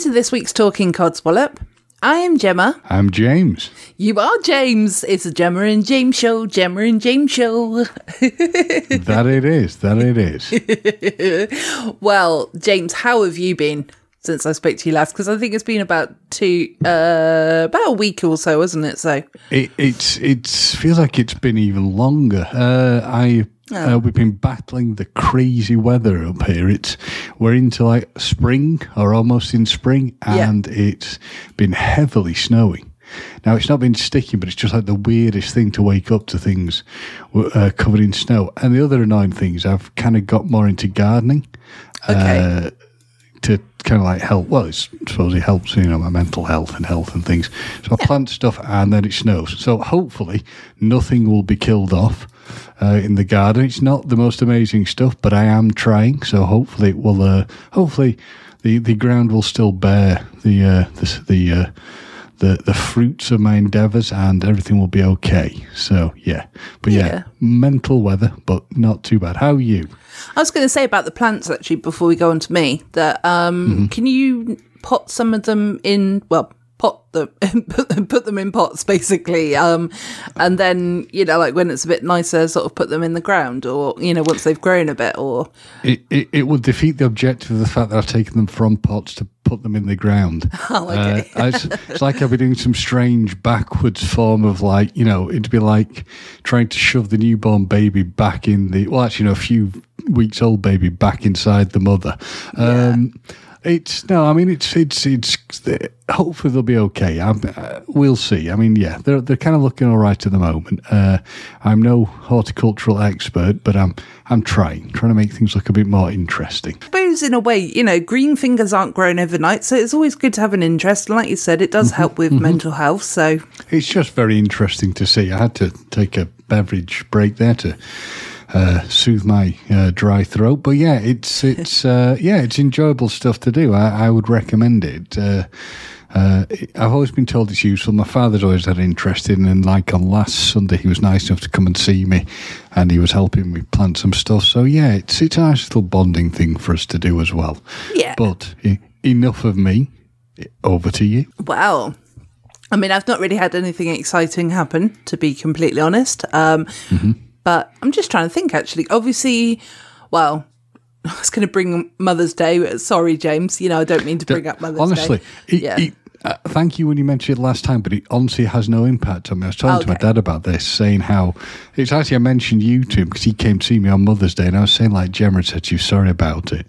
to this week's Talking Codswallop. I am Gemma. I'm James. You are James. It's a Gemma and James show. Gemma and James show. that it is. That it is. well, James, how have you been since I spoke to you last? Because I think it's been about two, uh, about a week or so, hasn't it? So it it's it's feels like it's been even longer. Uh, I uh, we've been battling the crazy weather up here. It's we're into like spring or almost in spring, and yeah. it's been heavily snowing. Now it's not been sticky, but it's just like the weirdest thing to wake up to things uh, covered in snow. And the other annoying thing is I've kind of got more into gardening. Okay. Uh, to kind of like help. Well, I suppose it helps, you know, my mental health and health and things. So I yeah. plant stuff and then it snows. So hopefully nothing will be killed off uh, in the garden. It's not the most amazing stuff, but I am trying. So hopefully it will. Uh, hopefully the the ground will still bear the uh, the the. Uh, the, the fruits of my endeavours and everything will be okay. So yeah, but yeah, yeah mental weather, but not too bad. How are you? I was going to say about the plants actually before we go on to me that um, mm-hmm. can you pot some of them in well pot them put them in pots basically um, and then you know like when it's a bit nicer sort of put them in the ground or you know once they've grown a bit or it, it, it would defeat the objective of the fact that I've taken them from pots to put them in the ground. Oh, okay. Uh, it's, it's, like I'd be doing some strange backwards form of like, you know, it'd be like trying to shove the newborn baby back in the, well, actually, you know, a few weeks old baby back inside the mother. Um, yeah. It's no, I mean it's it's it's. Hopefully they'll be okay. Uh, we'll see. I mean, yeah, they're they're kind of looking all right at the moment. Uh, I'm no horticultural expert, but I'm I'm trying trying to make things look a bit more interesting. I suppose in a way, you know, green fingers aren't grown overnight, so it's always good to have an interest. Like you said, it does mm-hmm, help with mm-hmm. mental health. So it's just very interesting to see. I had to take a beverage break there to uh, soothe my uh, dry throat. But yeah, it's it's uh, yeah, it's enjoyable stuff to do. I, I would recommend it. Uh, uh, I've always been told it's useful. My father's always had an interest in, and like on last Sunday, he was nice enough to come and see me, and he was helping me plant some stuff. So yeah, it's it's a nice little bonding thing for us to do as well. Yeah. But enough of me. Over to you. Well, I mean, I've not really had anything exciting happen, to be completely honest. Um, mm-hmm. But I'm just trying to think actually. Obviously, well, I was going to bring Mother's Day. Sorry, James. You know, I don't mean to bring up Mother's honestly, Day. Honestly, yeah. Uh, thank you when you mentioned it last time, but it honestly has no impact on me. I was talking okay. to my dad about this, saying how it's actually I mentioned you to him because he came to see me on Mother's Day, and I was saying like Gemma said to you sorry about it,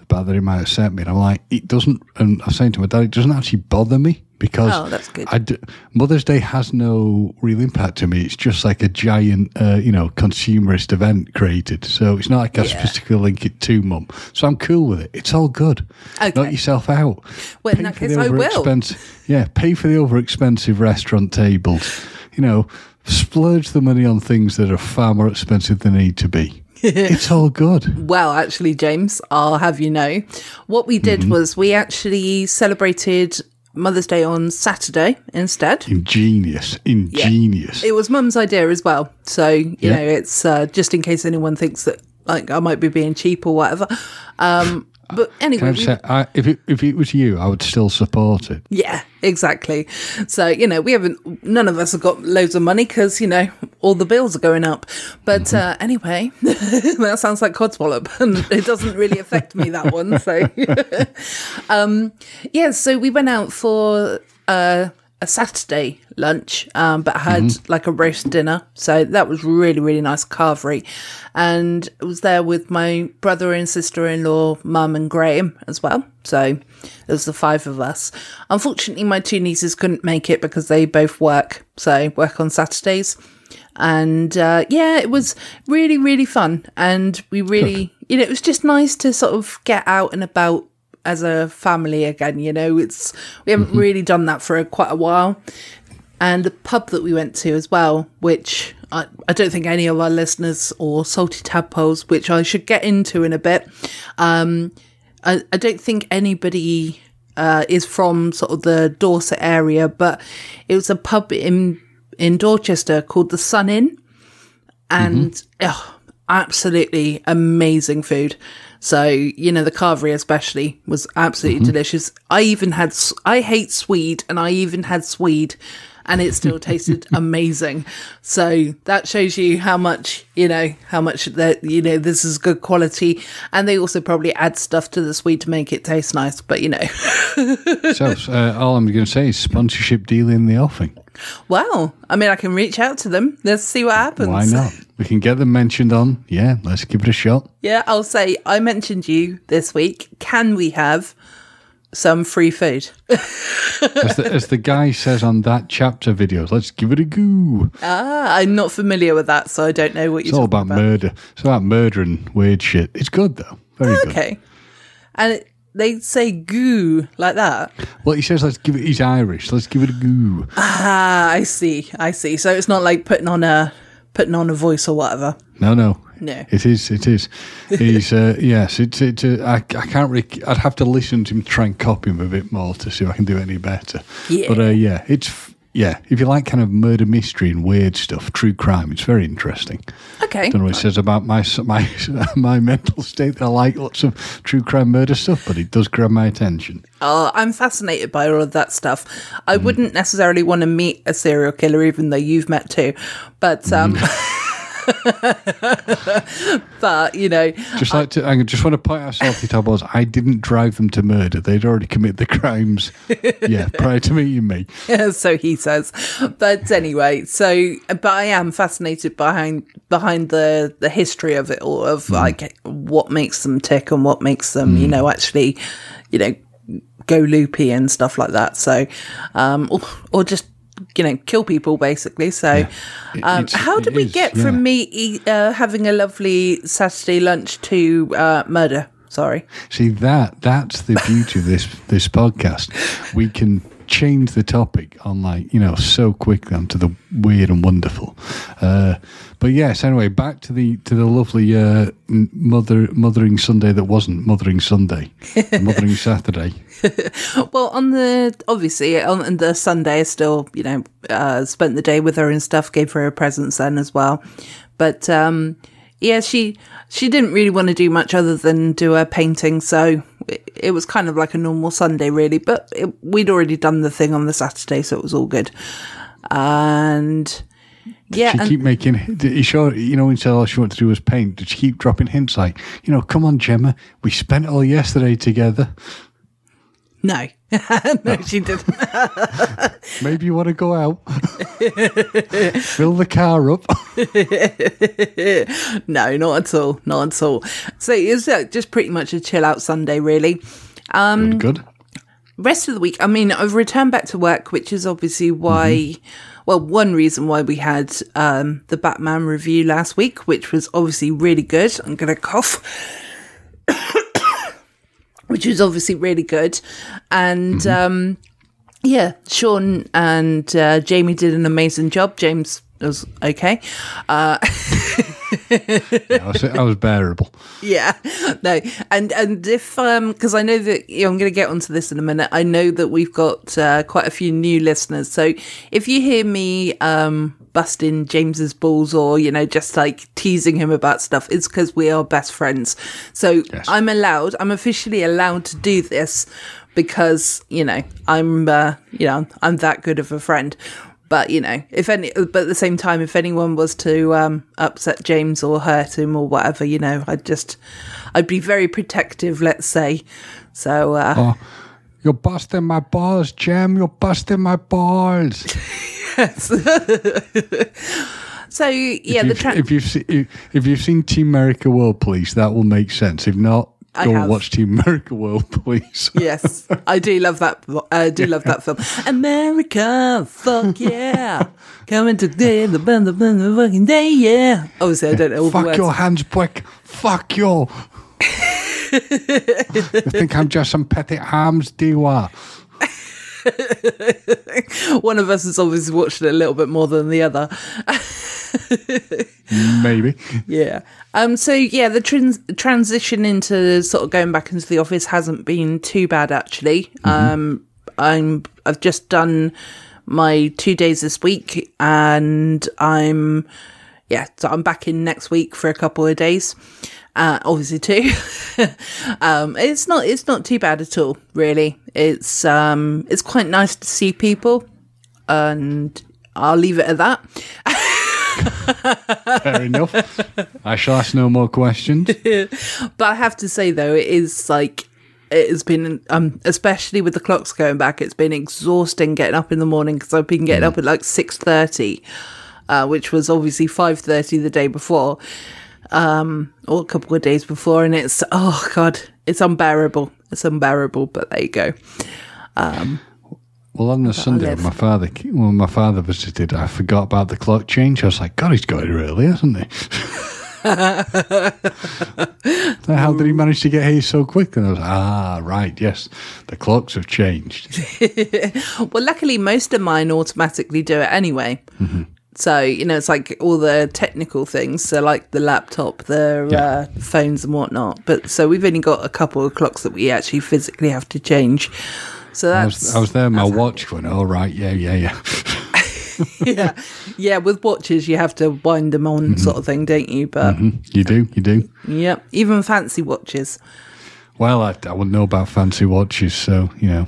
about that he might have sent me, and I'm like it doesn't. And I was saying to my dad, it doesn't actually bother me because oh, that's good. Mother's Day has no real impact to me. It's just like a giant, uh, you know, consumerist event created. So it's not like I yeah. specifically link it to mum. So I'm cool with it. It's all good. Okay. Knock yourself out. Well, pay in that case, I will. Yeah, pay for the over expensive restaurant tables. You know, splurge the money on things that are far more expensive than they need to be. it's all good. Well, actually, James, I'll have you know, what we did mm-hmm. was we actually celebrated Mother's Day on Saturday instead. Ingenious, ingenious. Yeah. It was Mum's idea as well, so you yeah. know it's uh, just in case anyone thinks that like I might be being cheap or whatever. Um, but anyway, we, say, I, if it if it was you, I would still support it. Yeah, exactly. So you know, we haven't. None of us have got loads of money because you know all the bills are going up. But mm-hmm. uh, anyway, that sounds like codswallop, and it doesn't really affect me that one. So, um, yeah. So we went out for. Uh, a Saturday lunch, um, but had mm-hmm. like a roast dinner. So that was really, really nice carvery. And I was there with my brother and sister in law, mum and Graham as well. So it was the five of us. Unfortunately, my two nieces couldn't make it because they both work. So work on Saturdays. And uh, yeah, it was really, really fun. And we really, you know, it was just nice to sort of get out and about as a family again. You know, it's we haven't mm-hmm. really done that for a, quite a while. And the pub that we went to as well, which I, I don't think any of our listeners or salty tadpoles, which I should get into in a bit. Um, I, I don't think anybody uh, is from sort of the Dorset area, but it was a pub in in Dorchester called the Sun Inn, and mm-hmm. oh, absolutely amazing food. So, you know, the carvery especially was absolutely mm-hmm. delicious. I even had, I hate swede and I even had swede and it still tasted amazing. So that shows you how much, you know, how much that, you know, this is good quality. And they also probably add stuff to the sweet to make it taste nice, but you know, So uh, all I'm going to say is sponsorship deal in the offing. well, I mean, I can reach out to them. Let's see what happens. Why not? We can get them mentioned on. Yeah, let's give it a shot. Yeah, I'll say I mentioned you this week. Can we have some free food? As the, as the guy says on that chapter video, let's give it a go. ah, I'm not familiar with that, so I don't know what you're It's all talking about murder. It's about murder and weird shit. It's good though. Very good. Okay, and it, they say goo like that. Well, he says, let's give it. He's Irish. Let's give it a goo. Ah, I see, I see. So it's not like putting on a putting on a voice or whatever. No, no. No. It is. It is. He's. Uh, yes. It's. It's. Uh, I. I can't. Really, I'd have to listen to him try and copy him a bit more to see if I can do any better. Yeah. But uh, yeah, it's. Yeah, if you like kind of murder mystery and weird stuff, true crime, it's very interesting. Okay, don't know what it says about my my my mental state. I like lots of true crime murder stuff, but it does grab my attention. Oh, I'm fascinated by all of that stuff. I Mm. wouldn't necessarily want to meet a serial killer, even though you've met two. But um, but you know, Just like to, I just want to point out something, Tom was I didn't drive them to murder. They'd already committed the crimes. yeah, prior to meeting me. so he says. But anyway, so but I am fascinated behind behind the the history of it all, of like what makes them tick and what makes them, you know, actually, you know, go loopy and stuff like that. So, um, or, or just you know, kill people basically. So, It- um, how did we is, get yeah. from me eat, uh, having a lovely Saturday lunch to uh, murder? Sorry. See that that's the beauty of this this podcast. We can change the topic on like you know so quick quickly onto the weird and wonderful. Uh, but yes, anyway, back to the to the lovely uh, mother mothering Sunday that wasn't mothering Sunday, mothering Saturday. Well, on the obviously on the Sunday, I still you know uh, spent the day with her and stuff. Gave her her presents then as well, but um, yeah, she she didn't really want to do much other than do her painting, so it, it was kind of like a normal Sunday really. But it, we'd already done the thing on the Saturday, so it was all good. And yeah, She and keep making. Did you sure you know instead all oh, she wanted to do was paint? Did she keep dropping hints like you know, come on, Gemma, we spent all yesterday together. no, no, she didn't. Maybe you want to go out, fill the car up. no, not at all, not at all. So it was uh, just pretty much a chill out Sunday, really. Um, Good. rest of the week, I mean, I've returned back to work, which is obviously why, well, one reason why we had um, the Batman review last week, which was obviously really good. I'm going to cough. which was obviously really good. And um, yeah, Sean and uh, Jamie did an amazing job. James was okay. Uh, Yeah, I, was, I was bearable. yeah no and and if um because i know that you know, i'm going to get onto this in a minute i know that we've got uh, quite a few new listeners so if you hear me um busting james's balls or you know just like teasing him about stuff it's because we are best friends so Yes. i'm allowed i'm officially allowed to do this because you know i'm uh, you know i'm that good of a friend but you know if any but at the same time if anyone was to um upset james or hurt him or whatever you know i'd just i'd be very protective let's say so uh Oh, you're busting my balls, Jem. You're busting my balls. yes. so yeah the if, tra- if you've se- if you've seen Team America World Police, that will make sense. If not, I go have. and watch Team America World please. yes i do love that i do love that film america fuck yeah coming to the band the band the fucking day yeah obviously i don't know Fuck words your hands, prick. Fuck you. you think I'm just some petty arms dealer? one of us has obviously watched it a little bit more than the other Maybe. Yeah. Um. So yeah, the trans- transition into sort of going back into the office hasn't been too bad actually. Um. I'm. I've just done my two days this week, and I'm. yeah, so I'm back in next week for a couple of days. Uh, obviously too. um, it's not it's not too bad at all, really. It's um it's quite nice to see people, and I'll leave it at that. Fair enough. I shall ask no more questions. But I have to say though, it is like it has been, um, especially with the clocks going back, it's been exhausting getting up in the morning because I've been getting up at like six thirty, uh, which was obviously five thirty the day before, um, or a couple of days before, and it's oh god, it's unbearable. It's unbearable. But there you go. Well, on the Sunday, when my father when my father visited, I forgot about the clock change. I was like, God, he's got it early, hasn't he? How did he manage to get here so quick? And I was ah, right, yes, the clocks have changed. Well, luckily, most of mine automatically do it anyway. So, you know, it's like all the technical things. So, like the laptop, the Yeah. uh, phones, and whatnot. But so we've only got a couple of clocks that we actually physically have to change. So I was, I was there, my watch went, oh, right, yeah, yeah, yeah. yeah. Yeah. With watches, you have to wind them on, sort of thing, don't you? But You do, you do. yeah, even fancy watches. Well, I, I wouldn't know about fancy watches, so, you know.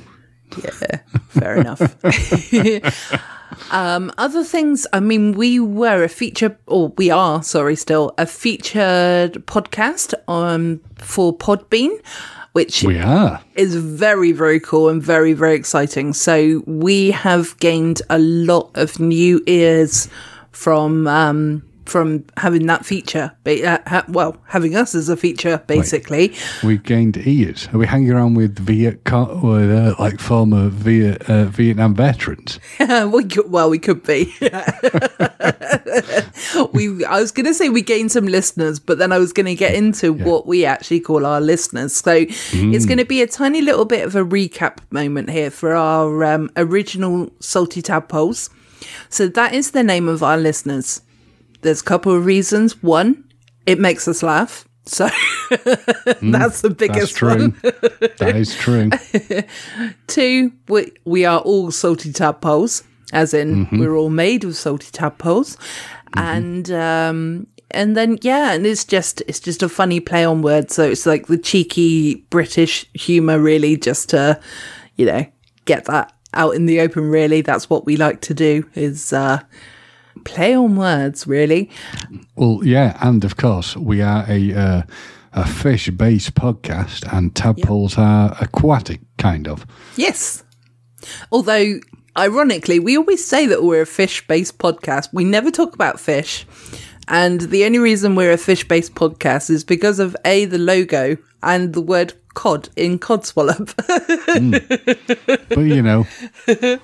Yeah, fair enough. um, other things, I mean, we were a feature, or we are, sorry, still a featured podcast um, for Podbean, which We are. is very, very cool and very, very exciting. So we have gained a lot of new ears from um, from having that feature. Uh, ha- well, having us as a feature, basically. We gained ears. Are we hanging around with Viet, Co- with, uh, like former Viet, uh, Vietnam veterans? we could, well, we could be. we, I was going to say we gained some listeners, but then I was going to get into what we actually call our listeners. So it's going to be a tiny little bit of a recap moment here for our um, original Salty Tadpoles. So that is the name of our listeners. There's a couple of reasons. One, it makes us laugh. So that's the That's biggest true. one. that is true. Two, we, we are all salty tadpoles, as in we're all made of salty tadpoles, and um, and then yeah, and it's just it's just a funny play on words. So it's like the cheeky British humour, really, just to you know get that out in the open. Really, that's what we like to do is uh, play on words. Really, Well, yeah, and of course, we are a uh, a fish based podcast, and tadpoles are aquatic, kind of. Yes. Although, ironically, we always say that we're a fish based podcast. We never talk about fish. And the only reason we're a fish based podcast is because of A, the logo, and the word cod in Codswallop, But you know,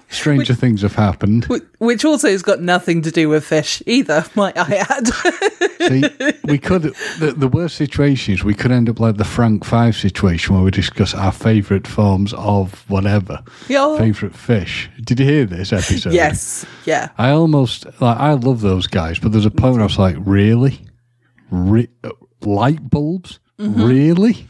stranger things have happened. which also has got nothing to do with fish either, might I add. See, we could. The, the worst situation is we could end up like the Frank Five situation, where we discuss our favourite forms of whatever, Yeah. favourite fish. Did you hear this episode? yes. Yeah. I almost like. I love those guys, but there's a point where I was like, really, Re- uh, light bulbs, Mm-hmm. really.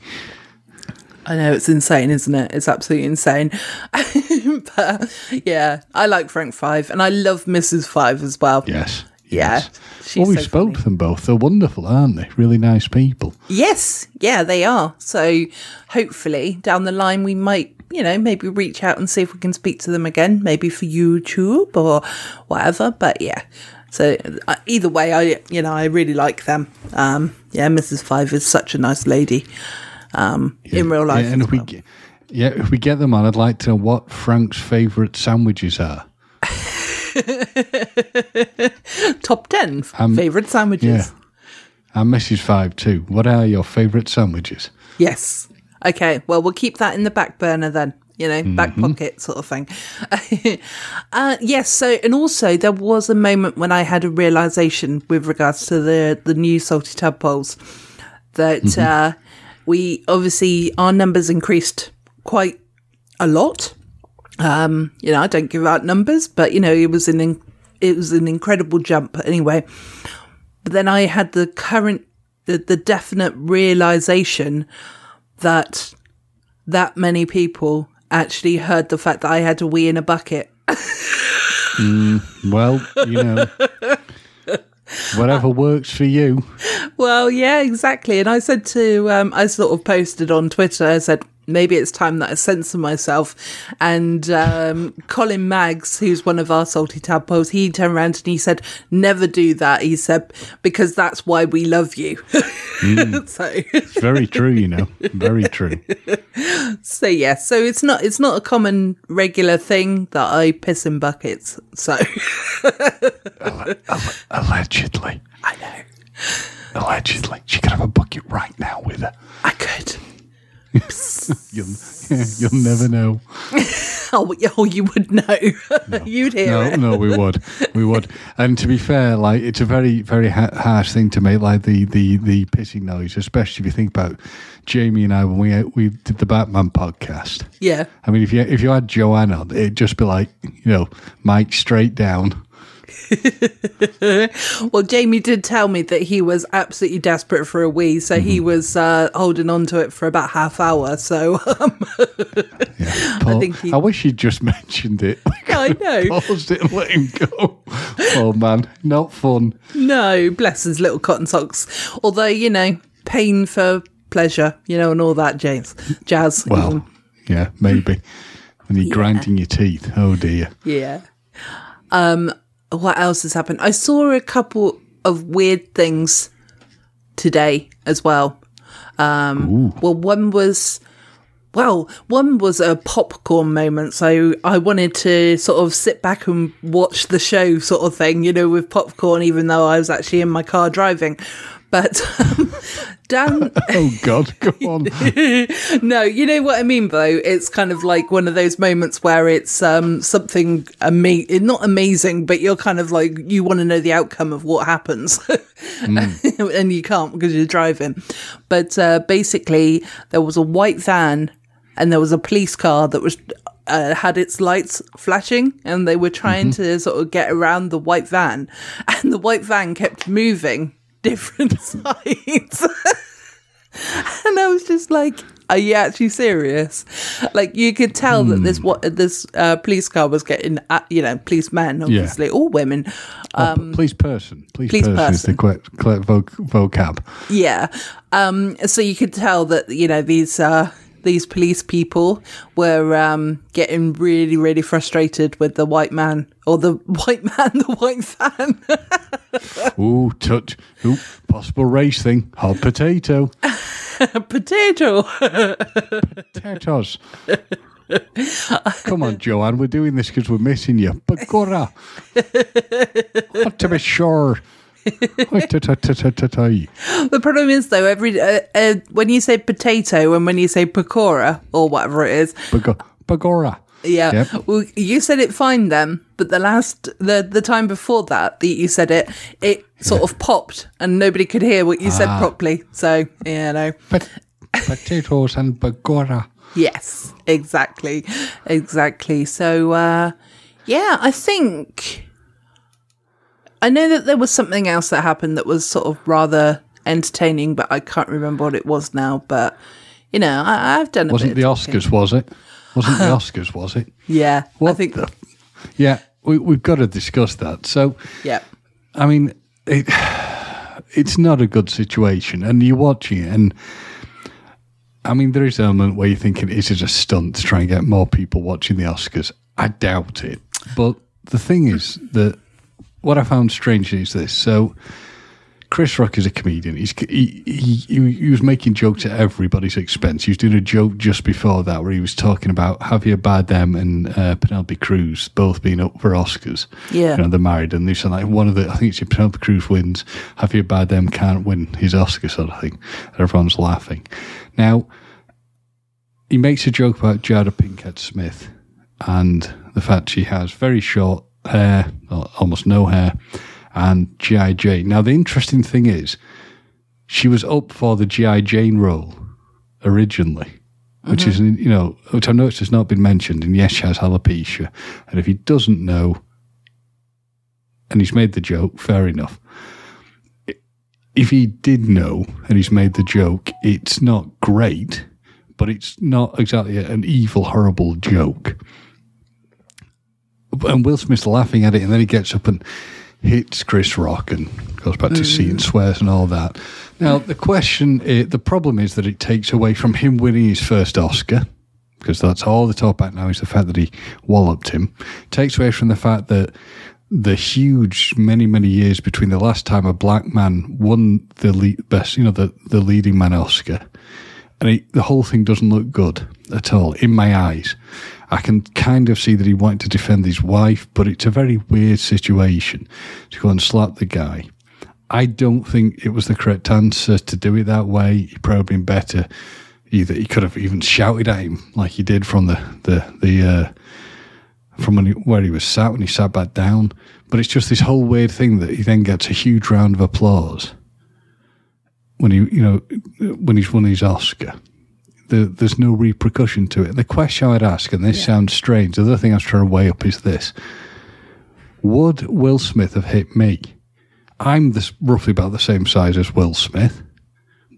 I know it's insane, isn't it? It's absolutely insane. but yeah, I like Frank Five and I love Mrs. Five as well. Yes. Yeah. yes. Well, we so spoke funny. to them both. They're wonderful, aren't they? Really nice people. Yes, yeah, they are. So hopefully down the line we might, you know, maybe reach out and see if we can speak to them again, maybe for YouTube or whatever. But yeah, so uh, either way, I you know I really like them. Um, yeah, Mrs. Five is such a nice lady. Um, in real life, Yeah, and if we, well. get, yeah, if we get them on, I'd like to know what Frank's favourite sandwiches are. top ten Um, favorite sandwiches. Yeah. And Mrs. Five too. What are your favourite sandwiches? Yes. Okay. Well, we'll keep that in the back burner then. You know, back Mm-hmm. pocket sort of thing. uh, yes. So, and also there was a moment when I had a realization with regards to the the new salty tadpoles that Mm-hmm. uh, we obviously our numbers increased quite a lot. Um, you know, I don't give out numbers, but you know, it was an in, it was an incredible jump anyway. But then I had the current, the, the definite realization that that many people actually heard the fact that I had to wee in a bucket. Well, you know, Whatever works for you. Well, yeah, exactly. And I said to, um, I sort of posted on Twitter, I said, maybe it's time that I censor myself. And um, Colin Maggs, who's one of our salty tadpoles, he turned around and he said, never do that. He said, because that's why we love you. so, It's very true, you know. Very true. so yeah, so it's not, it's not a common regular thing that I piss in buckets. So Allegedly. I know Allegedly. She could have a bucket right now with her. I could. You'll, you'll never know. Oh, oh you would know. You'd hear No, it. no, we would, we would. And to be fair, like it's a very, very ha- harsh thing to make, like the the the pissing noise, especially if you think about Jamie and I when we we did the Batman podcast. Yeah. I mean, if you if you had Joanne on, it'd just be like you know, Mike straight down. Well, Jamie did tell me that he was absolutely desperate for a wee, so he Mm-hmm. was uh, holding on to it for about half an hour. So um, Yeah, Paul, I, think he- I wish you'd just mentioned it. I know. Paused it and let him go. Oh man, not fun. no, bless his little cotton socks. Although you know, pain for pleasure, you know, and all that jazz, jazz. Well, even. yeah, maybe when you're grinding your teeth. Oh dear. yeah. Um, what else has happened? I saw a couple of weird things today as well. Um, well, one was, well, one was a popcorn moment. So I wanted to sort of sit back and watch the show, sort of thing, you know, with popcorn, even though I was actually in my car driving. But um, Dan, Oh God, go on. no, you know what I mean, though. It's kind of like one of those moments where it's um, something ama- not amazing, but you're kind of like you want to know the outcome of what happens, and you can't because you're driving. But uh, basically, there was a white van, and there was a police car that was. Uh, had its lights flashing and they were trying to sort of get around the white van and the white van kept moving different sides and I was just like, "Are you actually serious?" Like you could tell that this what this uh, police car was getting, at, you know, policemen, obviously, all women. Oh, police person. Police, police person, is the correct, correct voc- vocab. Yeah. Um, so you could tell that you know these uh, these police people were um, getting really, really frustrated with the white man or the white man, the white van. Ooh, touch. Ooh, possible race thing. Hot potato. potato. Potatoes. Come on, Joanne. We're doing this because we're missing you. Bagora. What to be sure. The problem is though, every uh, uh, when you say potato and when you say pakora or whatever it is, Bagora. Yeah. Yep. Well, you said it fine then, but the last the the time before that that you said it, it sort of popped and nobody could hear what you said Ah. properly. So you know, Pot- potatoes and bagora. yes, exactly, exactly. So uh, yeah, I think I know that there was something else that happened that was sort of rather entertaining, but I can't remember what it was now. But you know, I, I've done a Wasn't the talking. Oscars, was it? Wasn't the Oscars, was it? Yeah, I think. the- Yeah, we, we've got to discuss that. So, Yeah. I mean, it, it's not a good situation, and you're watching it, and I mean, there is an element where you're thinking, is it a stunt to try and get more people watching the Oscars? I doubt it. But the thing is that what I found strange is this. So, Chris Rock is a comedian. He's he, he, he, was making jokes at everybody's expense. He was doing a joke just before that where he was talking about Javier Bardem and uh, Penelope Cruz both being up for Oscars. Yeah. you know, they're married, and they said like one of the I think it's if Penelope Cruz wins, Javier Bardem can't win his Oscar sort of thing. And everyone's laughing. Now, he makes a joke about Jada Pinkett Smith and the fact she has very short hair, almost no hair, and G.I. Jane. Now, the interesting thing is, she was up for the G.I. Jane role originally, which is, mm-hmm. you know, which I noticed has not been mentioned. And yes, she has alopecia. And if he doesn't know, and he's made the joke, fair enough. If he did know and he's made the joke, it's not great, but it's not exactly an evil, horrible joke. And Will Smith's laughing at it, and then he gets up and hits Chris Rock, and goes back to seat and mm. swears and all that. Now the question, i the problem is that it takes away from him winning his first Oscar because that's all they talk about now is the fact that he walloped him. It takes away from the fact that the huge many many years between the last time a black man won the lead, best, you know, the the leading man Oscar, and it, the whole thing doesn't look good at all in my eyes. I can kind of see that he wanted to defend his wife, but it's a very weird situation to go and slap the guy. I don't think it was the correct answer to do it that way. He probably been better. Either he could have even shouted at him like he did from the the the uh, from he, where he was sat when he sat back down. But it's just this whole weird thing that he then gets a huge round of applause when he you know when he's won his Oscar. The, there's no repercussion to it. The question I'd ask, and this sounds strange, the other thing I was trying to weigh up is this: Would Will Smith have hit me? I'm this roughly about the same size as Will Smith.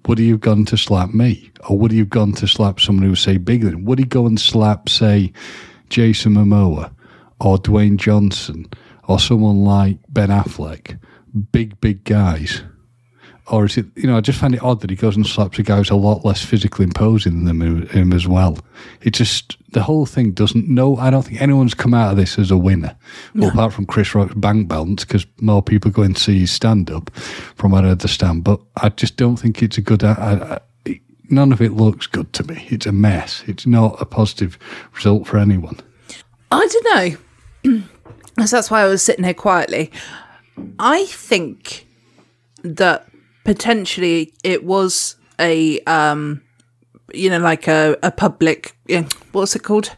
Would he have gone to slap me? Or would he have gone to slap someone who was, say, bigger than him? Would he go and slap, say, Jason Momoa or Dwayne Johnson or someone like Ben Affleck? Big, big guys. Or is it, you know, I just find it odd that he goes and slaps a guy who's a lot less physically imposing than him, him as well. It just, the whole thing doesn't, no, I don't think anyone's come out of this as a winner. Well, apart from Chris Rock's bank balance, because more people go and see his stand up from what I understand. But I just don't think it's a good, I, I, none of it looks good to me. It's a mess. It's not a positive result for anyone. I don't know. so that's why I was sitting here quietly. I think that potentially it was a, um, you know, like a, a public, yeah, what's it called?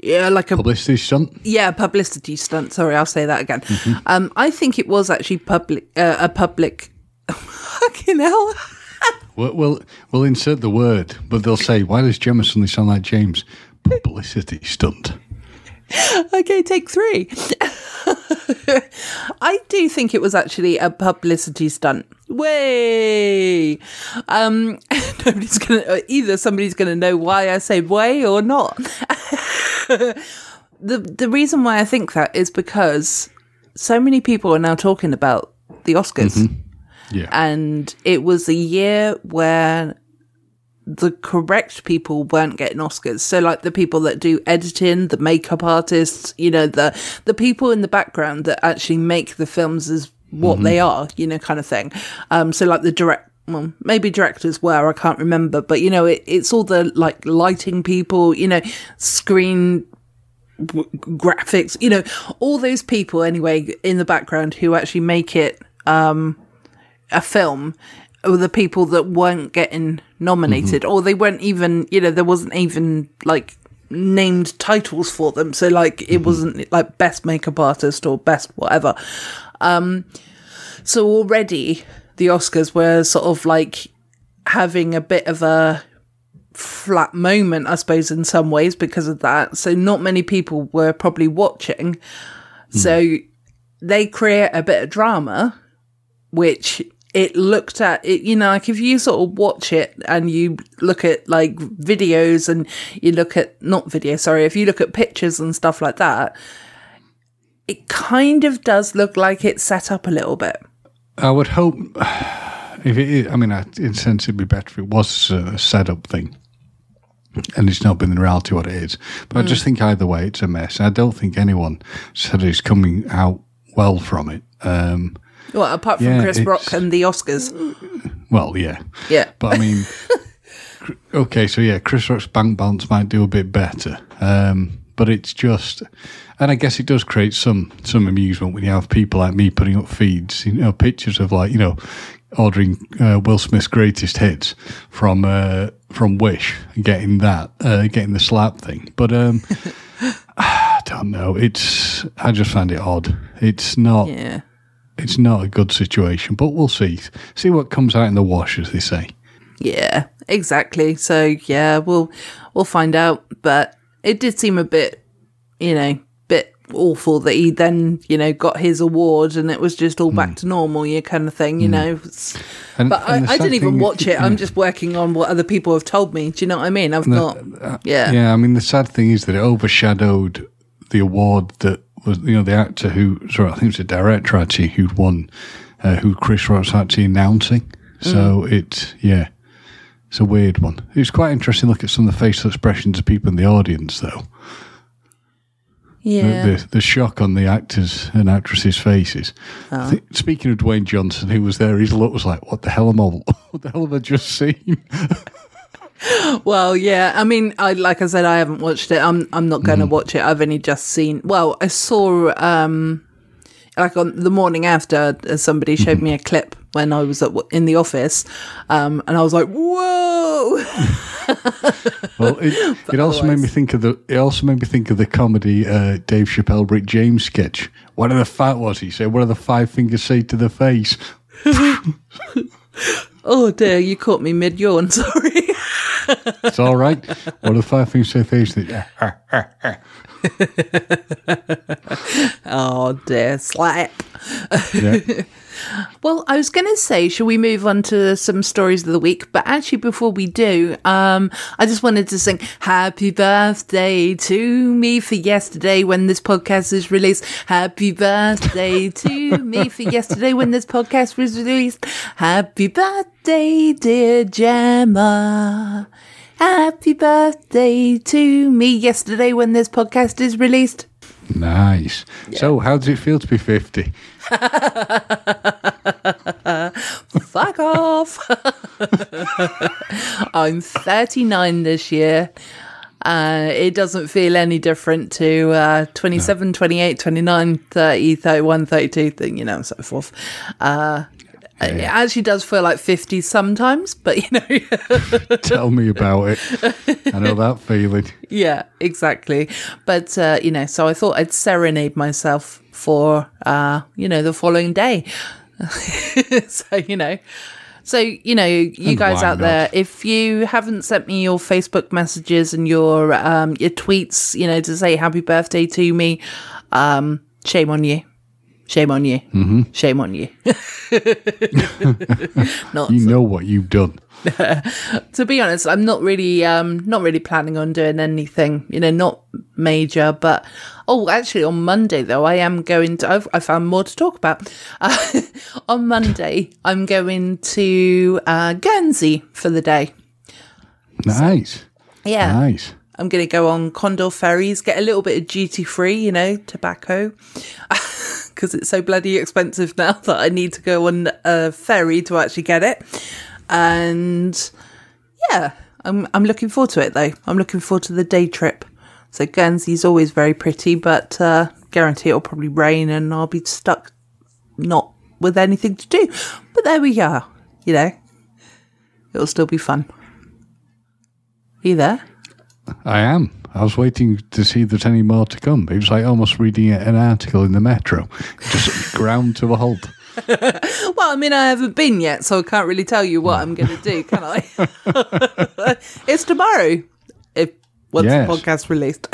Yeah, like a Publicity stunt? yeah publicity stunt. Sorry, I'll say that again. Um, I think it was actually public, uh, a public. Fucking hell. We'll, we'll, we'll insert the word, but they'll say, why does Gemma suddenly sound like James? Publicity stunt. okay, take three. I do think it was actually a publicity stunt. Way. Um, nobody's gonna uh, either. Somebody's gonna know why I say way or not. the The reason why I think that is because so many people are now talking about the Oscars, Yeah. and it was a year where the correct people weren't getting Oscars. So like the people that do editing, the makeup artists, you know, the the people in the background that actually make the films as what they are, you know, kind of thing. Um so like the direct well, maybe directors were, I can't remember, but you know, it, it's all the like lighting people, you know, screen w- graphics, you know, all those people anyway in the background who actually make it um a film were the people that weren't getting nominated mm-hmm. or they weren't even you know there wasn't even like named titles for them. So like it mm-hmm. wasn't like best makeup artist or best whatever. Um so already the oscars were sort of like having a bit of a flat moment i suppose in some ways because of that. So not many people were probably watching. So mm. they create a bit of drama which it looked at it you know like if you sort of watch it and you look at like videos and you look at not video sorry if you look at pictures and stuff like that it kind of does look like it's set up a little bit I would hope, if it is, I mean, I- in a sense, it'd be better if it was a setup thing and it's not been in reality what it is. But I just think either way, it's a mess. I don't think anyone said it's coming out well from it. Um, well apart from Yeah, chris rock and the oscars well, yeah. yeah But I mean, okay, so yeah, Chris Rock's bank balance might do a bit better. Um, but it's just, and I guess it does create some some amusement when you have people like me putting up feeds, you know, pictures of like you know, ordering uh, Will Smith's greatest hits from uh, from Wish and getting that, uh, getting the slap thing. But um, I don't know. It's I just find it odd. It's not yeah it's not a good situation, but we'll see. See what comes out in the wash, as they say. Yeah, exactly. So yeah, we'll we'll find out. But it did seem a bit, you know, bit awful that he then you know got his award and it was just all back hmm. to normal, you kind of thing. You hmm. know. And- but I, and the I didn't even watch it. I'm just working on what other people have told me. Do you know what I mean? I've not. Uh, yeah. Yeah, I mean the sad thing is that it overshadowed the award that was you know the actor who sorry I think it was the director actually who'd won uh, who Chris Rock's actually announcing. So it, yeah, it's a weird one. It was quite interesting to look at some of the facial expressions of people in the audience, though. Yeah. The, the shock on the actors and actresses' faces. Think, speaking of Dwayne Johnson, who was there, his look was like, "What the hell am I? What the hell have I just seen?" Well, yeah. I mean, I like I said, I haven't watched it. I'm I'm not going to watch it. I've only just seen. Well, I saw um like on the morning after uh, somebody showed me a clip when I was at, in the office, um, and I was like, "Whoa!" Well, it, it also made me think of the. It also made me think of the comedy uh, Dave Chappelle, Rick James sketch. What are the fat was he said? What are the five fingers say to the face? oh dear, you caught me mid yawn. Sorry. It's all right. what are the five fingers say to the face? Yeah. oh dear, slap. yeah. Well, I was going to say, shall we move on to some stories of the week? But actually, before we do, um, I just wanted to sing "Happy Birthday to me" for yesterday when this podcast is released. Happy birthday to me for yesterday when this podcast was released. Happy birthday, dear Gemma. Happy birthday to me yesterday when this podcast is released. Nice. So, how does it feel to be fifty? Fuck off. I'm 39 this year. Uh, it doesn't feel any different to uh, 27, 28, 29, 30, 31, 32, thing, you know, and so forth. Uh, It actually does feel like 50 sometimes, but you know, Tell me about it. I know that feeling. yeah, exactly. But, uh, you know, so I thought I'd serenade myself for, uh, you know, the following day. so, you know, so, you know, you And guys out there, if you haven't sent me your Facebook messages and your, um, your tweets, you know, to say happy birthday to me, um, shame on you. Shame on you. Mm-hmm. Shame on you. Not You know what you've done. to be honest, I'm not really um not really planning on doing anything, you know, not major, but oh, actually on Monday though, I am going to I've, I found more to talk about. Uh, on Monday, I'm going to uh Guernsey for the day. Nice. Yeah. Nice. I'm going to go on Condor ferries, get a little bit of duty free, you know, tobacco, because it's so bloody expensive now that I need to go on a ferry to actually get it. And yeah, I'm I'm looking forward to it though. I'm looking forward to the day trip. So Guernsey's always very pretty, but uh, guarantee it'll probably rain and I'll be stuck not with anything to do. But there we are. You know, it'll still be fun. Are you there? I am. I was waiting to see if there's any more to come. It was like almost reading an article in the metro. Just ground to a halt. Well, I mean, I haven't been yet, so I can't really tell you what I'm going to do, can I? it's tomorrow, if once Yes. the podcast released.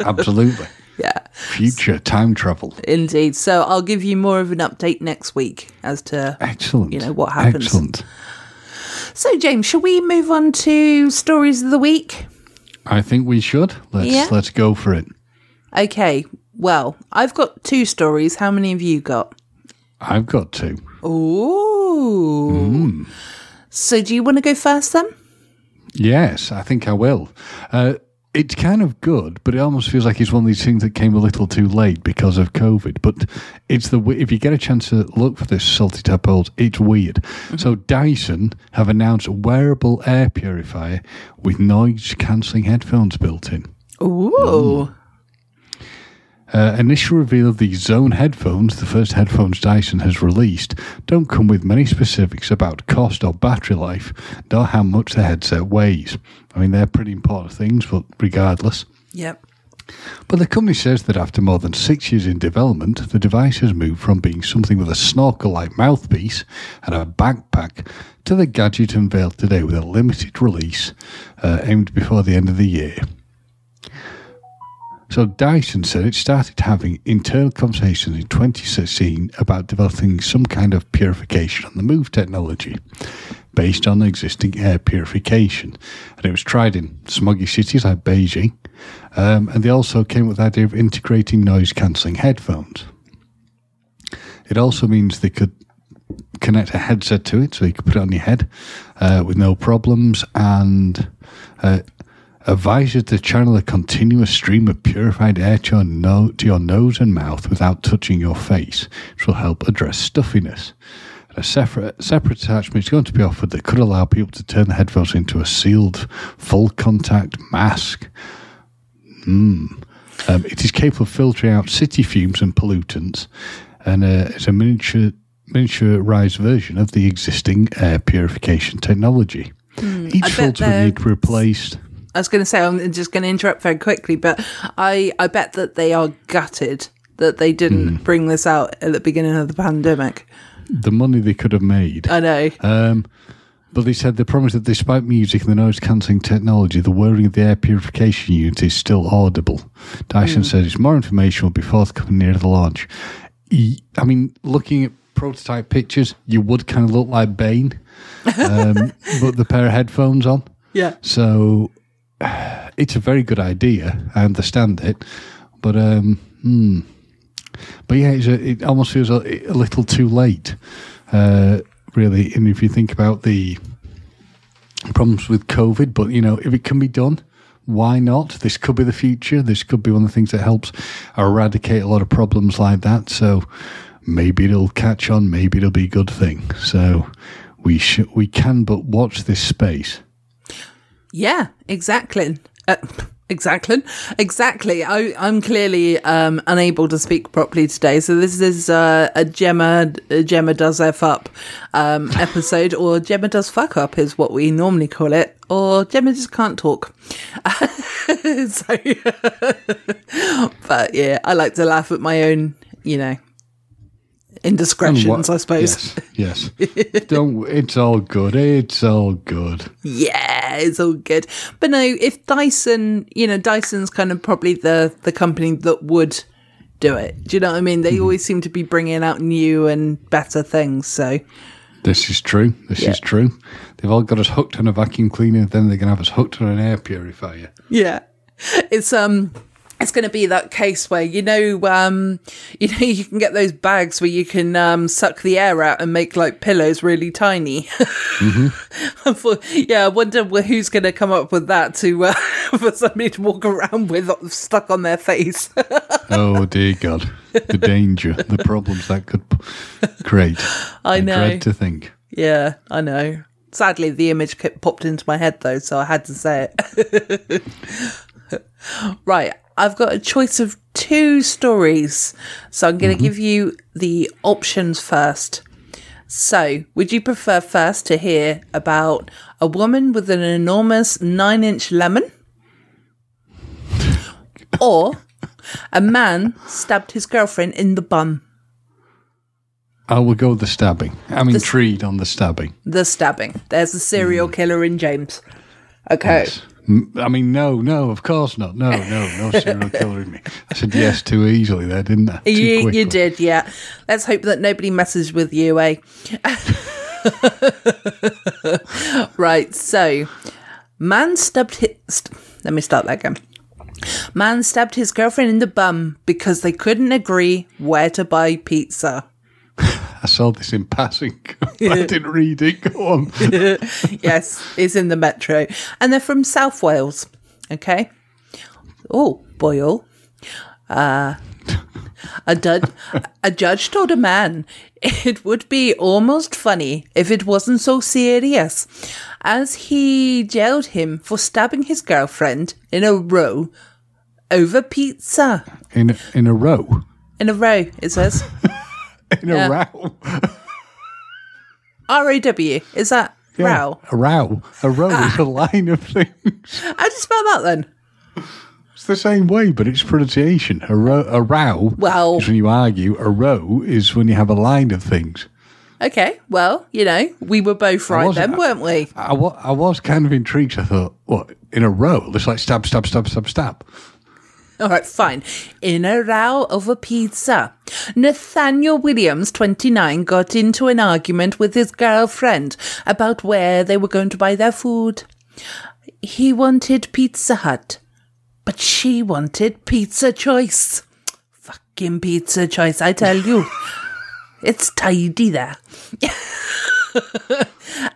Absolutely. yeah, Future time travel. indeed. So I'll give you more of an update next week as to. Excellent. You know, what happens. Excellent. So, James, shall we move on to stories of the week? I think we should. Let's Yeah. let's go for it. Okay. Well, I've got two stories. How many have you got? I've got two. Ooh. So, do you want to go first then? Yes, I think I will. Uh, it's kind of good, but it almost feels like it's one of these things that came a little too late because of COVID. But it's the if you get a chance to look for this salty tadpoles, it's weird. Mm-hmm. So Dyson have announced a wearable air purifier with noise cancelling headphones built in. Ooh. Uh, initial reveal of the Zone headphones, the first headphones Dyson has released, don't come with many specifics about cost or battery life, nor how much the headset weighs. I mean, they're pretty important things, but regardless. Yep. But the company says that after more than six years in development, the device has moved from being something with a snorkel like mouthpiece and a backpack to the gadget unveiled today with a limited release uh, aimed before the end of the year. So Dyson said it started having internal conversations in 2016 about developing some kind of purification on the Move technology based on existing air purification. And it was tried in smoggy cities like Beijing. Um, and they also came with the idea of integrating noise cancelling headphones. It also means they could connect a headset to it so you could put it on your head uh, with no problems and uh, advises to channel a continuous stream of purified air to your, no- to your nose and mouth without touching your face, which will help address stuffiness. A separate, separate attachment is going to be offered that could allow people to turn the headphones into a sealed, full contact mask. Um, it is capable of filtering out city fumes and pollutants, and uh, it's a miniature miniaturized version of the existing air purification technology. Each Hmm, filter will need replaced. I was going to say I'm just going to interrupt very quickly, but I I bet that they are gutted that they didn't bring this out at the beginning of the pandemic. The money they could have made. I know. Um, but they said they promised that despite music and the noise cancelling technology, the whirring of the air purification unit is still audible. Dyson says more information will be forthcoming near the launch. I mean, looking at prototype pictures, you would kind of look like Bane, um, but the pair of headphones on. yeah. So it's a very good idea. I understand it, but um, hmm. but yeah, a, it almost feels a, a little too late, uh, really. And if you think about the problems with COVID, but you know, if it can be done, why not? This could be the future. This could be one of the things that helps eradicate a lot of problems like that. So maybe it'll catch on. Maybe it'll be a good thing. So we should we can but watch this space. Yeah, exactly. Uh, exactly. Exactly. I, I'm clearly um, unable to speak properly today. So this is uh, a Gemma, a Gemma does F up um, episode, or Gemma does fuck up is what we normally call it, or Gemma just can't talk. so, but yeah, I like to laugh at my own, you know, indiscretions, I suppose. Yes, yes. Don't. It's all good. It's all good. yeah, it's all good. But no, if Dyson, you know, Dyson's kind of probably the the company that would do it. Do you know what I mean? They always seem to be bringing out new and better things. So This is true. This Yeah. is true. They've all got us hooked on a vacuum cleaner. Then they're going to have us hooked on an air purifier. yeah, it's um. It's going to be that case where you know, um, you know, you can get those bags where you can um, suck the air out and make like pillows really tiny. I thought, yeah, I wonder who's going to come up with that to uh, for somebody to walk around with stuck on their face. Oh dear God, the danger, the problems that could create. I know. I Dread to think. Yeah, I know. Sadly, the image popped into my head though, so I had to say it. Right, I've got a choice of two stories, so I'm going to mm-hmm. give you the options first. So, would you prefer first to hear about a woman with an enormous nine inch lemon? Or a man stabbed his girlfriend in the bum? I will go with the stabbing. I'm intrigued on the stabbing. The stabbing. There's a serial mm. killer in James. Okay. Yes. I mean, no, no, of course not. No, no, no serial killer in me. I said yes too easily there, didn't I? Too You, quickly. you did, yeah. Let's hope that nobody messes with you, eh? right, so man stabbed his. St- let me start that again. Man stabbed his girlfriend in the bum because they couldn't agree where to buy pizza. I saw this in passing. I didn't read it. Go on. yes, it's in the metro. And they're from South Wales. Okay. Oh, Boyle. Uh, a, dud- a judge told a man it would be almost funny if it wasn't so serious, as he jailed him for stabbing his girlfriend in a row over pizza. In a, in a row. In a row, it says. In a Yeah. row. R A W. Is that row? A row. A row is ah. a line of things. How do you spell that then? It's the same way, but it's pronunciation. A, row, a row Well- is when you argue. A row is when you have a line of things. Okay, well, you know, we were both right then, weren't we? I, wa- I was kind of intrigued. I thought, what, in a row? It's like stab, stab, stab, stab, stab. All right, fine. In a row over pizza, Nathaniel Williams, 29, got into an argument with his girlfriend about where they were going to buy their food. He wanted Pizza Hut, but she wanted Pizza Choice. Fucking Pizza Choice, I tell you. It's tidy there.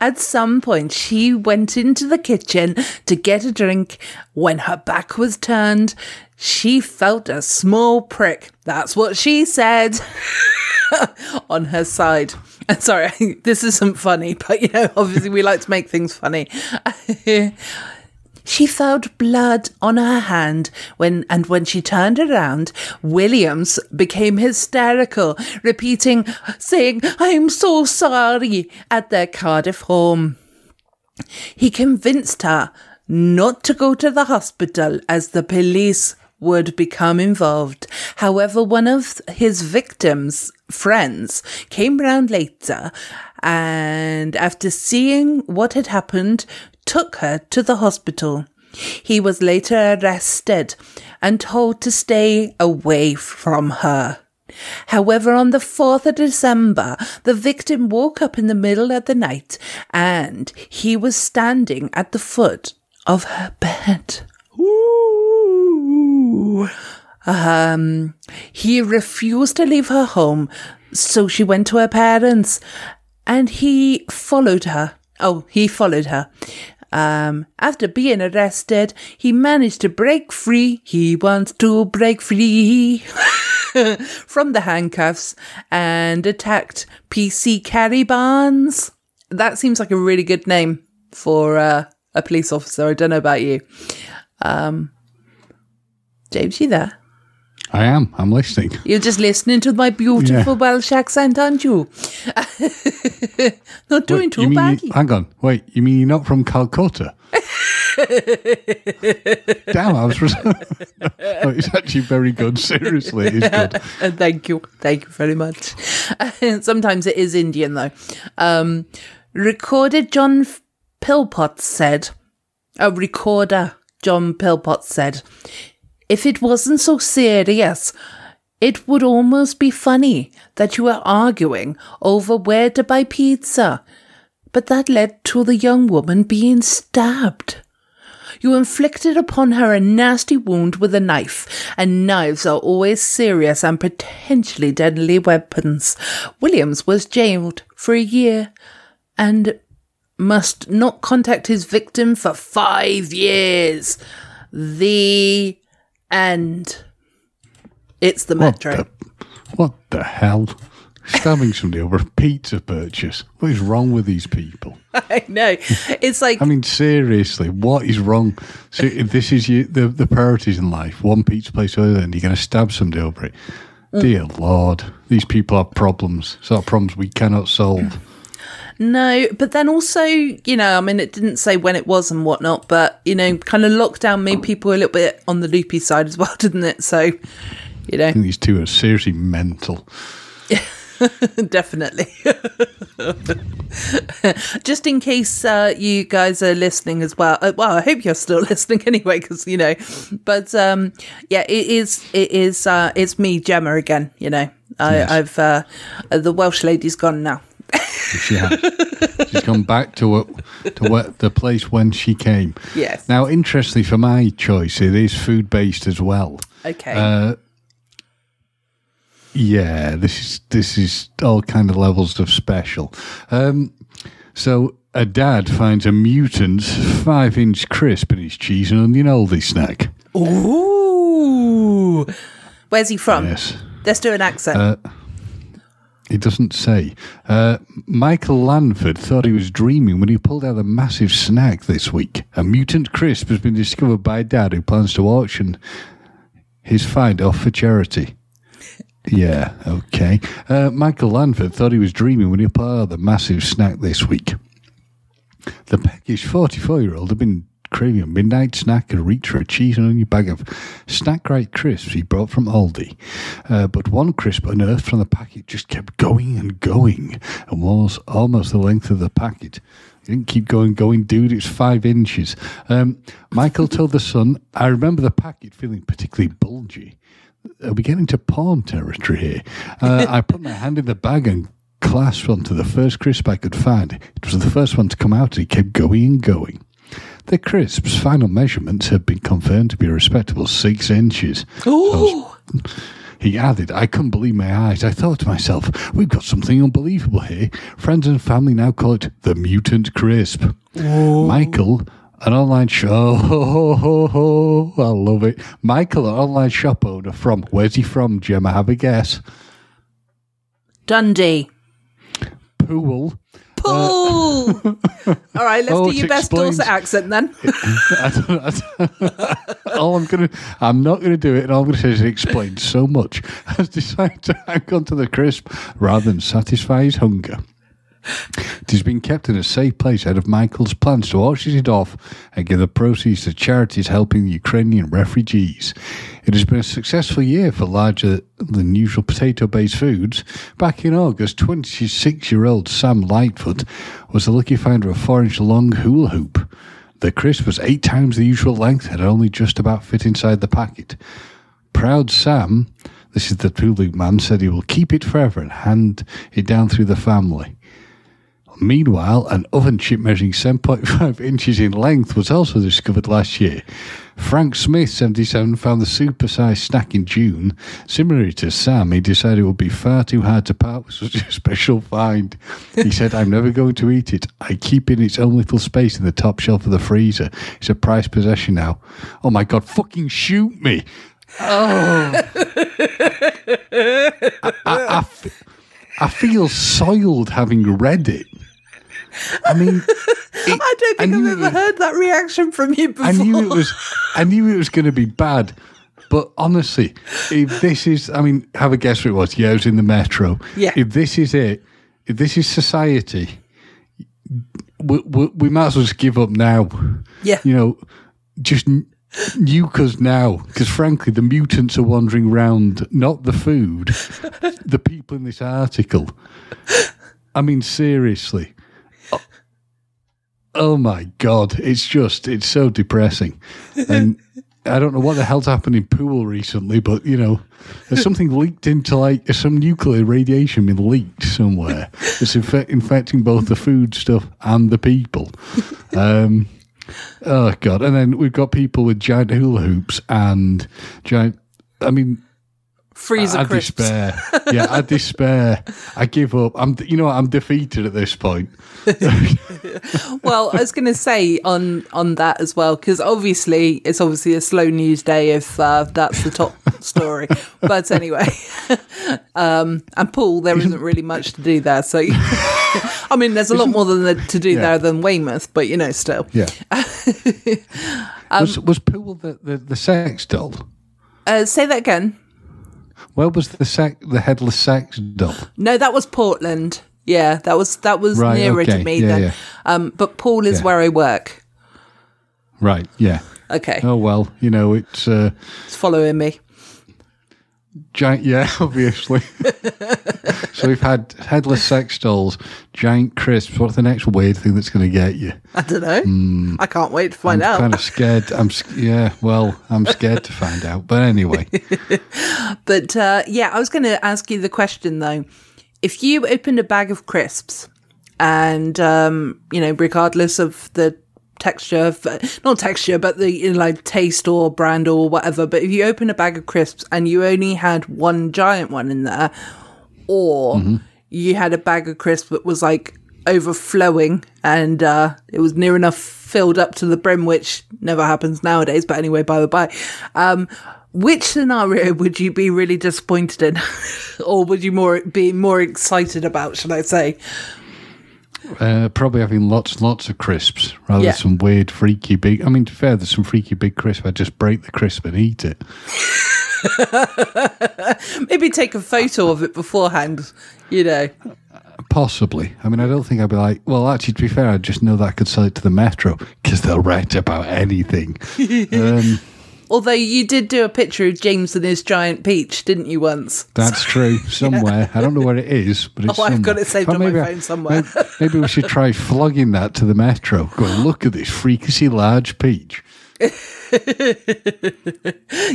At some point, she went into the kitchen to get a drink. When her back was turned, she felt a small prick. That's what she said on her side. Sorry, this isn't funny, but you know, obviously we like to make things funny. She felt blood on her hand when, and when she turned around, Williams became hysterical, repeating, saying, I'm so sorry, at their Cardiff home. He convinced her not to go to the hospital as the police would become involved. However, one of his victims' friends came round later and after seeing what had happened, took her to the hospital. He was later arrested and told to stay away from her. However, on the 4th of December, the victim woke up in the middle of the night and he was standing at the foot of her bed. Ooh. Um, he refused to leave her home, so she went to her parents and he followed her. Oh, he followed her. Um, after being arrested, he managed to break free. He wants to break free from the handcuffs and attacked PC Carrie Barnes. That seems like a really good name for uh, a police officer. I don't know about you. Um, James, you there? I am. I'm listening. You're just listening to my beautiful Yeah. Welsh accent, aren't you? Not doing Wait, too you mean badly. you- hang on. Wait, you mean you're not from Calcutta? Damn, I was. no, it's actually very good. Seriously, it is good. Thank you. Thank you very much. Sometimes it is Indian, though. Um, recorded John Pillpot said, a recorder, John Pillpot said, if it wasn't so serious, it would almost be funny that you were arguing over where to buy pizza. But that led to the young woman being stabbed. You inflicted upon her a nasty wound with a knife, and knives are always serious and potentially deadly weapons. Williams was jailed for a year and must not contact his victim for five years. The end. It's the What metro. the, what the hell? Stabbing somebody over a pizza purchase. What is wrong with these people? I know. It's like I mean, seriously, what is wrong? So if this is you, the the priorities in life. One pizza place over there, and you're going to stab somebody over it. Mm. Dear Lord, these people have problems. Sort of problems we cannot solve. No, but then also, you know, I mean, it didn't say when it was and whatnot, but, you know, kind of lockdown made people a little bit on the loopy side as well, didn't it? So, you know, I think these two are seriously mental. definitely. Just in case uh, you guys are listening as well. Uh, well, I hope you're still listening anyway, because, you know, but um, yeah, it is, it is, uh, it's me, Gemma, again, you know. I, Yes. I've, uh, the Welsh lady's gone now. She has. She's gone back to what, to what, the place when she came. Yes. Now, interestingly, for my choice, it is food based as well. Okay. Uh, yeah, this is this is all kind of levels of special. Um, so a dad finds a mutant five inch crisp in his cheese and onion Aldi snack. Ooh. Where's he from? Yes. Let's do an accent. It doesn't say. Uh, Michael Lanford thought he was dreaming when he pulled out a massive snack this week. A mutant crisp has been discovered by dad who plans to auction his find off for charity. Yeah, okay. Uh, Michael Lanford thought he was dreaming when he pulled out the massive snack this week. The peckish 44 year old had been craving a midnight snack and reached for a cheese and onion bag of Snackrite crisps he brought from Aldi. Uh, but one crisp unearthed from the packet just kept going and going and was almost the length of the packet. It didn't keep going, going, dude. It's five inches. Um, Michael told the Sun, I remember the packet feeling particularly bulgy. Are we getting to porn territory here? Uh, I put my hand in the bag and clasped onto the first crisp I could find. It was the first one to come out and it kept going and going. The crisp's final measurements had been confirmed to be a respectable six inches. Ooh. He added, I couldn't believe my eyes. I thought to myself, we've got something unbelievable here. Friends and family now call it the Mutant Crisp. Michael, an online show. Oh, I love it. Michael, an online shop owner from, where's he from, Gemma? Have a guess. Dundee. Poole. Poole. All right, let's oh, do your best explains- Dorset accent then. I don't, I don't- all I'm gonna, I'm not gonna do it, and all I'm gonna say is it explains so much. Has decided to hang on to the crisp rather than satisfy his hunger. It has been kept in a safe place out of Michael's plans to auction it off and give the proceeds to charities helping the Ukrainian refugees. It has been a successful year for larger than usual potato based foods. Back in August, 26 year old Sam Lightfoot was the lucky finder of a four inch long hula hoop. The crisp was eight times the usual length and only just about fit inside the packet. Proud Sam, this is the hula man, said he will keep it forever and hand it down through the family. Meanwhile, an oven chip measuring 7.5 inches in length was also discovered last year. Frank Smith, 77, found the supersized snack in June. Similarly to Sam, he decided it would be far too hard to part with such a special find. He said, I'm never going to eat it. I keep it in its own little space in the top shelf of the freezer. It's a prized possession now. Oh my God, fucking shoot me. Oh. I, I, I f- I feel soiled having read it. I mean, it- I don't think knew I've ever was- heard that reaction from you before. I knew it was. I knew it was going to be bad. But honestly, if this is, I mean, have a guess what it was. Yeah, it was in the metro. Yeah. If this is it, if this is society, we, we, we might as well just give up now. Yeah. You know, just nuke us now. Because frankly, the mutants are wandering around, not the food, the people in this article. I mean, seriously. Oh, my God. It's just, it's so depressing. And I don't know what the hell's happened in Poole recently, but, you know, there's something leaked into like, some nuclear radiation been leaked somewhere. It's infe- infecting both the food stuff and the people. Um, oh, God. And then we've got people with giant hula hoops and giant, I mean, Freezer I crisps. despair. Yeah, I despair. I give up. I'm, you know, what, I'm defeated at this point. well, I was going to say on on that as well because obviously it's obviously a slow news day if uh, that's the top story. But anyway, um, and Paul, there isn't really much to do there. So, I mean, there's a lot more than the, to do Yeah. there than Weymouth, but you know, still. Yeah. Um, was was Poole the, the, the sex doll? Uh, say that again. Where was the the headless sex doll? No, that was Portland. Yeah, that was that was Right, nearer okay. to me Yeah, then. yeah. Um, but Paul is Yeah. where I work. Right. Yeah. Okay, Oh well, you know it's uh, it's following me. Giant. Yeah, obviously. so we've had headless sex dolls, giant crisps. What's the next weird thing that's going to get you? I don't know. I can't wait to find. I'm out. kind of scared. I'm yeah. Well, I'm scared to find out. But anyway, But uh, yeah, I was going to ask you the question though. If you opened a bag of crisps and, um, you know, regardless of the texture, not texture, but the you know, like taste or brand or whatever, but if you open a bag of crisps and you only had one giant one in there, or you had a bag of crisps that was like overflowing and uh, it was near enough filled up to the brim, which never happens nowadays. But anyway, by the by, um, which scenario would you be really disappointed in, or would you more be more excited about? Should I say? Uh, probably having lots and lots of crisps rather Yeah. than some weird, freaky big. I mean, to be fair, there's some freaky big crisp. I just break the crisp and eat it. Maybe take a photo of it beforehand. You know, Possibly. I mean, I don't think I'd be like, well, actually, to be fair, I just know that I could sell it to the Metro because they'll write about anything. um, although you did do a picture of James and his giant peach, didn't you once? that's true. Somewhere. I don't know where it is, but it's Oh, I've got it saved Well, on my phone somewhere. Maybe, maybe we should try flogging that to the Metro. Go, look at this freakishly large peach.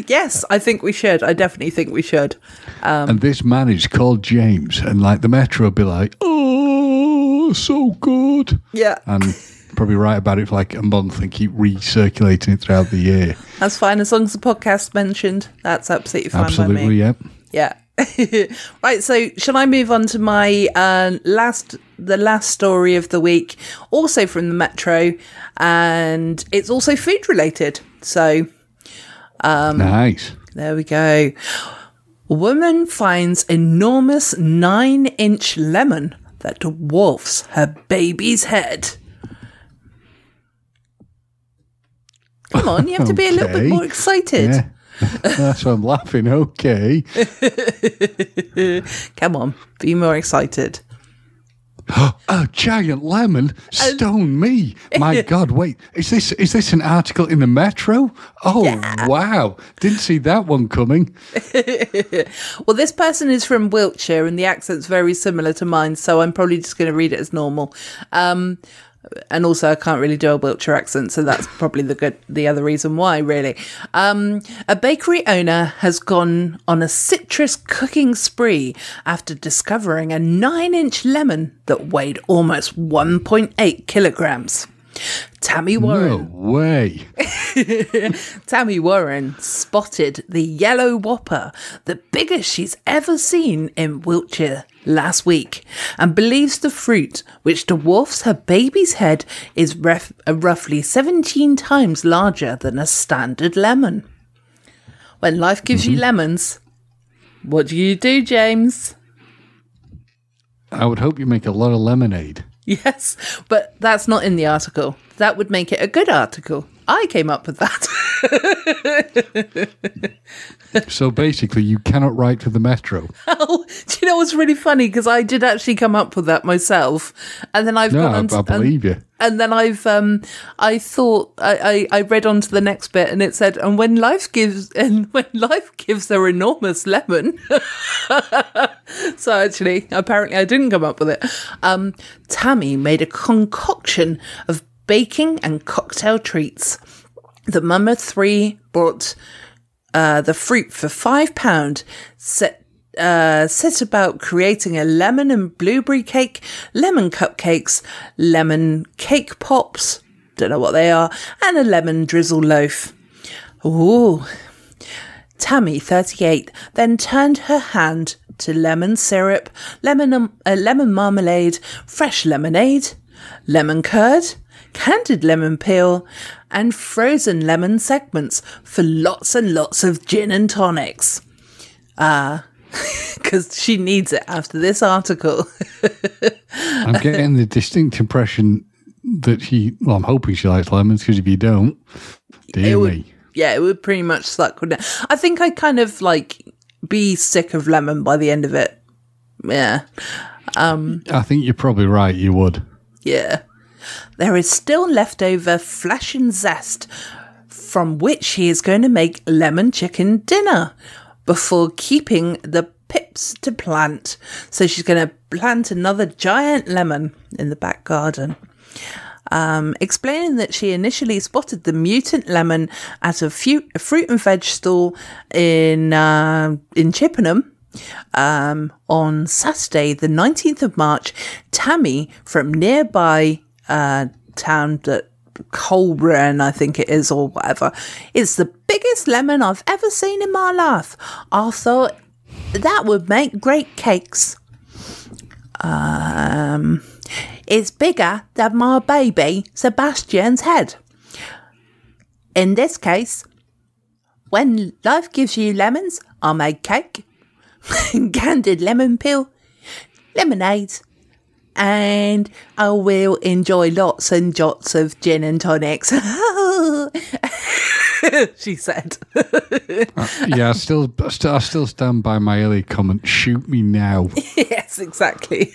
Yes, I think we should. I definitely think we should. Um, and this man is called James. And like the Metro be like, oh, so good. Yeah, And probably write about it for like a month and keep recirculating it throughout the year. that's fine. As long as the podcast mentioned, that's absolutely fine Absolutely, yeah. Yeah. right, so shall I move on to my uh, last the last story of the week, also from the Metro, and it's also food related. So um, nice. there we go. Woman finds enormous nine inch lemon that dwarfs her baby's head. Come on, you have to be a little bit more excited. Yeah. That's why I'm laughing. Okay. Come on, be more excited. A giant lemon stone me. My God, wait. Is this is this an article in the Metro? Oh wow. Didn't see that one coming. Well, this person is from Wiltshire and the accent's very similar to mine, so I'm probably just going to read it as normal. Um, and also, I can't really do a Wiltshire accent, so that's probably the good, the other reason why, really. Um, a bakery owner has gone on a citrus cooking spree after discovering a nine-inch lemon that weighed almost 1.8 kilograms. Tammy Warren. No way. Tammy Warren spotted the yellow whopper, the biggest she's ever seen in Wiltshire last week, and believes the fruit, which dwarfs her baby's head, is ref- uh, roughly 17 times larger than a standard lemon. When life gives you lemons, what do you do, James? I would hope you make a lot of lemonade. Yes, but that's not in the article. That would make it a good article. I came up with that. So basically, you cannot write for the Metro. Oh, do you know what's really funny? Because I did actually come up with that myself, and then I've No, on to, I believe you. and, and then I've um I thought I, I I read on to the next bit, and it said, and when life gives and when life gives her enormous lemon. so actually, apparently, I didn't come up with it. Um, Tammy made a concoction of baking and cocktail treats. The Mama Three brought uh, the fruit for five pound. Set uh, set about creating a lemon and blueberry cake, lemon cupcakes, lemon cake pops. Don't know what they are, and a lemon drizzle loaf. Ooh. Tammy, 38, then turned her hand to lemon syrup, lemon, um, uh, lemon marmalade, fresh lemonade, lemon curd, candied lemon peel, and frozen lemon segments for lots and lots of gin and tonics. Ah, because she needs it after this article. I'm getting the distinct impression that she. Well, I'm hoping she likes lemons because if you don't, dear would- me. yeah, it would pretty much suck, wouldn't it? I think I'd kind of like be sick of lemon by the end of it. Yeah. Um, I think you're probably right. You would. Yeah. There is still leftover flesh and zest from which he is going to make lemon chicken dinner before keeping the pips to plant. So she's going to plant another giant lemon in the back garden. Um, explaining that she initially spotted the mutant lemon at a, a fruit and veg stall in uh, in Chippenham um, on Saturday, the 19th of March, Tammy from nearby uh, town that Colburn, I think it is, or whatever, It's the biggest lemon I've ever seen in my life. I thought that would make great cakes. Um, it's bigger than my baby Sebastian's head. In this case, when life gives you lemons, I make cake, candied lemon peel, lemonade, and I will enjoy lots and lots of gin and tonics. she said. yeah, I still, I still, I still stand by my early comment. Shoot me now. yes, exactly.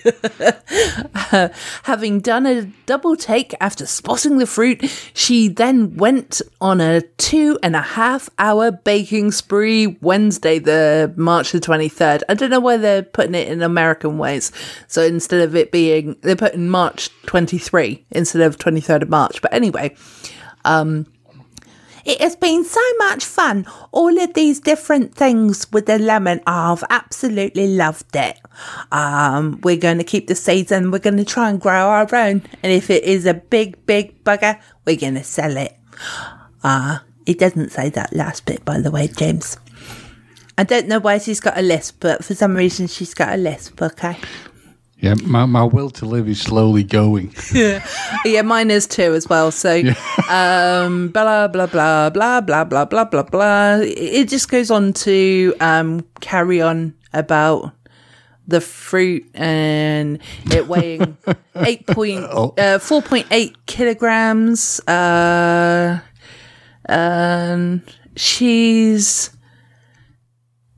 Uh, having done a double take after spotting the fruit, she then went on a two and a half hour baking spree Wednesday, the March the 23rd. I don't know why they're putting it in American ways. So instead of it being, they're putting March 23 instead of 23rd of March. But anyway, it has been so much fun. All of these different things with the lemon. I've absolutely loved it. Um, we're going to keep the seeds and we're going to try and grow our own. And if it is a big, big bugger, we're going to sell it. Uh, it doesn't say that last bit, by the way, James. I don't know why she's got a lisp, but for some reason she's got a lisp. Okay. Yeah, my, my will to live is slowly going. yeah, yeah, mine is too as well. So, um, blah blah blah blah blah blah blah blah blah. It just goes on to um, carry on about the fruit and it weighing eight point uh, four point eight kilograms. Uh, and she's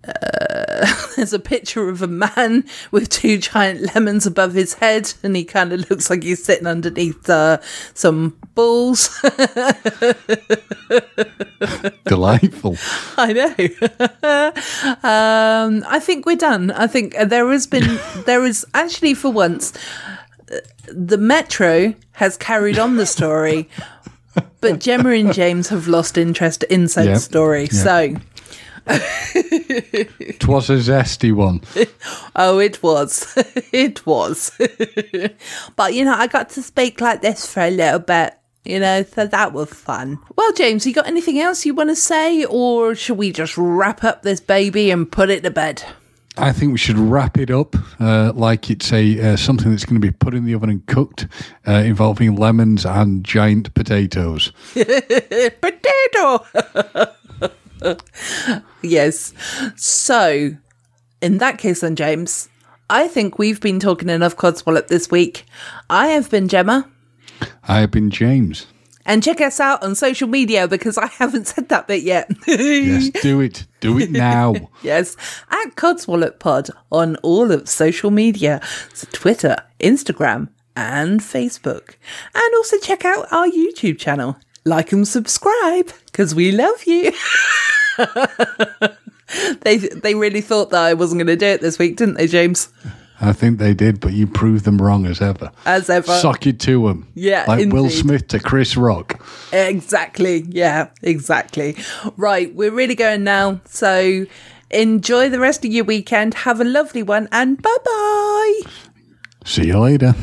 uh, there's a picture of a man with two giant lemons above his head, and he kind of looks like he's sitting underneath uh, some balls. Delightful. I know. um, I think we're done. I think there has been, there is actually for once, uh, the Metro has carried on the story, but Gemma and James have lost interest in said Yep. story. Yep. So. Twas a zesty one. Oh, it was. it was. but, you know, I got to speak like this for a little bit, you know, so that was fun. Well, James, you got anything else you want to say, or should we just wrap up this baby and put it to bed? I think we should wrap it up uh, like it's a uh, something that's going to be put in the oven and cooked, uh, involving lemons and giant potatoes. Potato! Yes. So, in that case, then, James, I think we've been talking enough Codswallop this week. I have been Gemma. I have been James. And check us out on social media because I haven't said that bit yet. Yes, do it. Do it now. Yes, at Codswallop Pod on all of social media. So Twitter, Instagram, and Facebook. And also check out our YouTube channel. Like and subscribe, because we love you. they they really thought that I wasn't going to do it this week, didn't they, James? I think they did, but you proved them wrong as ever. As ever. Sock it to them. Yeah, Like Will. Smith to Chris Rock. Exactly. Yeah, exactly. Right, we're really going now. So enjoy the rest of your weekend. Have a lovely one, and bye bye. See you later.